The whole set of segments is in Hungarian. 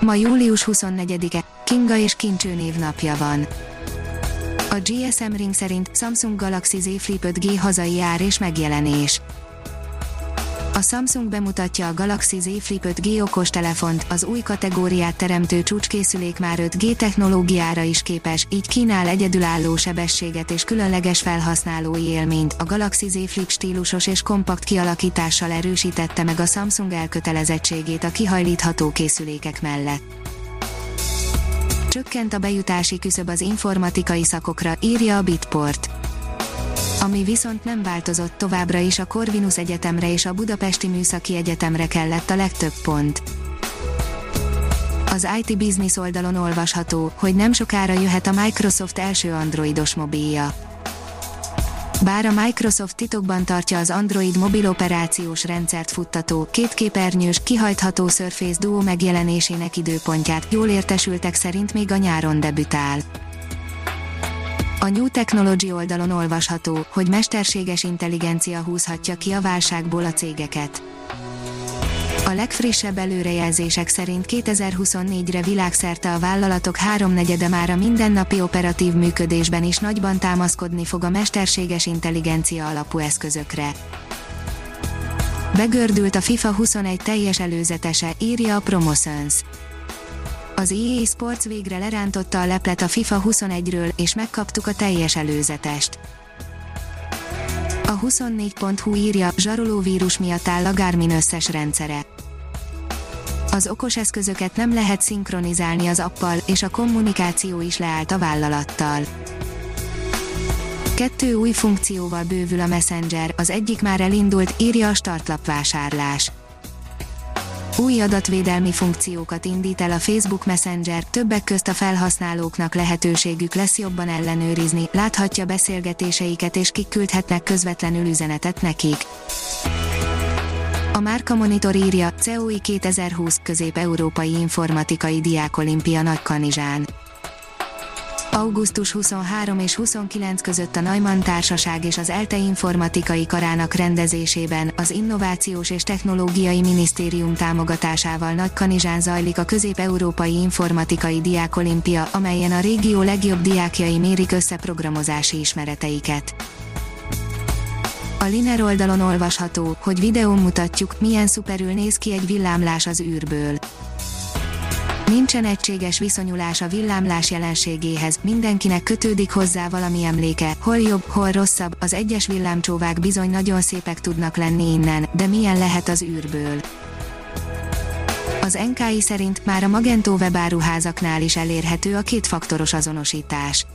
Ma július 24-e, Kinga és Kincső névnapja van. A GSM Ring szerint Samsung Galaxy Z Flip 5G hazai ár és megjelenés. A Samsung bemutatja a Galaxy Z Flip 5G okostelefont, az új kategóriát teremtő csúcskészülék már 5G technológiára is képes, így kínál egyedülálló sebességet és különleges felhasználói élményt. A Galaxy Z Flip stílusos és kompakt kialakítással erősítette meg a Samsung elkötelezettségét a kihajlítható készülékek mellett. Csökkent a bejutási küszöb az informatikai szakokra, írja a Bitport ami viszont nem változott továbbra is a Corvinus Egyetemre és a Budapesti Műszaki Egyetemre kellett a legtöbb pont. Az IT Business oldalon olvasható, hogy nem sokára jöhet a Microsoft első androidos mobilja. Bár a Microsoft titokban tartja az Android mobil operációs rendszert futtató, képernyős, kihajtható Surface Duo megjelenésének időpontját, jól értesültek szerint még a nyáron debütál. A New Technology oldalon olvasható, hogy mesterséges intelligencia húzhatja ki a válságból a cégeket. A legfrissebb előrejelzések szerint 2024-re világszerte a vállalatok háromnegyede már a mindennapi operatív működésben is nagyban támaszkodni fog a mesterséges intelligencia alapú eszközökre. Begördült a FIFA 21 teljes előzetese, írja a Promotions az EA Sports végre lerántotta a leplet a FIFA 21-ről, és megkaptuk a teljes előzetest. A 24.hu írja, zsaroló vírus miatt áll a Garmin összes rendszere. Az okos eszközöket nem lehet szinkronizálni az appal, és a kommunikáció is leállt a vállalattal. Kettő új funkcióval bővül a Messenger, az egyik már elindult, írja a startlap vásárlás új adatvédelmi funkciókat indít el a Facebook Messenger, többek közt a felhasználóknak lehetőségük lesz jobban ellenőrizni, láthatja beszélgetéseiket és kiküldhetnek közvetlenül üzenetet nekik. A Márka Monitor írja, CEOI 2020 közép-európai informatikai diákolimpia Nagykanizsán. Augusztus 23 és 29 között a Neumann Társaság és az ELTE informatikai karának rendezésében az Innovációs és Technológiai Minisztérium támogatásával Nagykanizsán zajlik a Közép-Európai Informatikai Diákolimpia, amelyen a régió legjobb diákjai mérik össze programozási ismereteiket. A Liner oldalon olvasható, hogy videón mutatjuk, milyen szuperül néz ki egy villámlás az űrből. Nincsen egységes viszonyulás a villámlás jelenségéhez, mindenkinek kötődik hozzá valami emléke, hol jobb, hol rosszabb, az egyes villámcsóvák bizony nagyon szépek tudnak lenni innen, de milyen lehet az űrből. Az NKI szerint már a Magento webáruházaknál is elérhető a kétfaktoros azonosítás.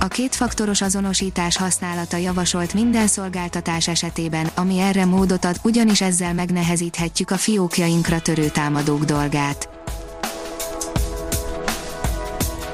A kétfaktoros azonosítás használata javasolt minden szolgáltatás esetében, ami erre módot ad, ugyanis ezzel megnehezíthetjük a fiókjainkra törő támadók dolgát.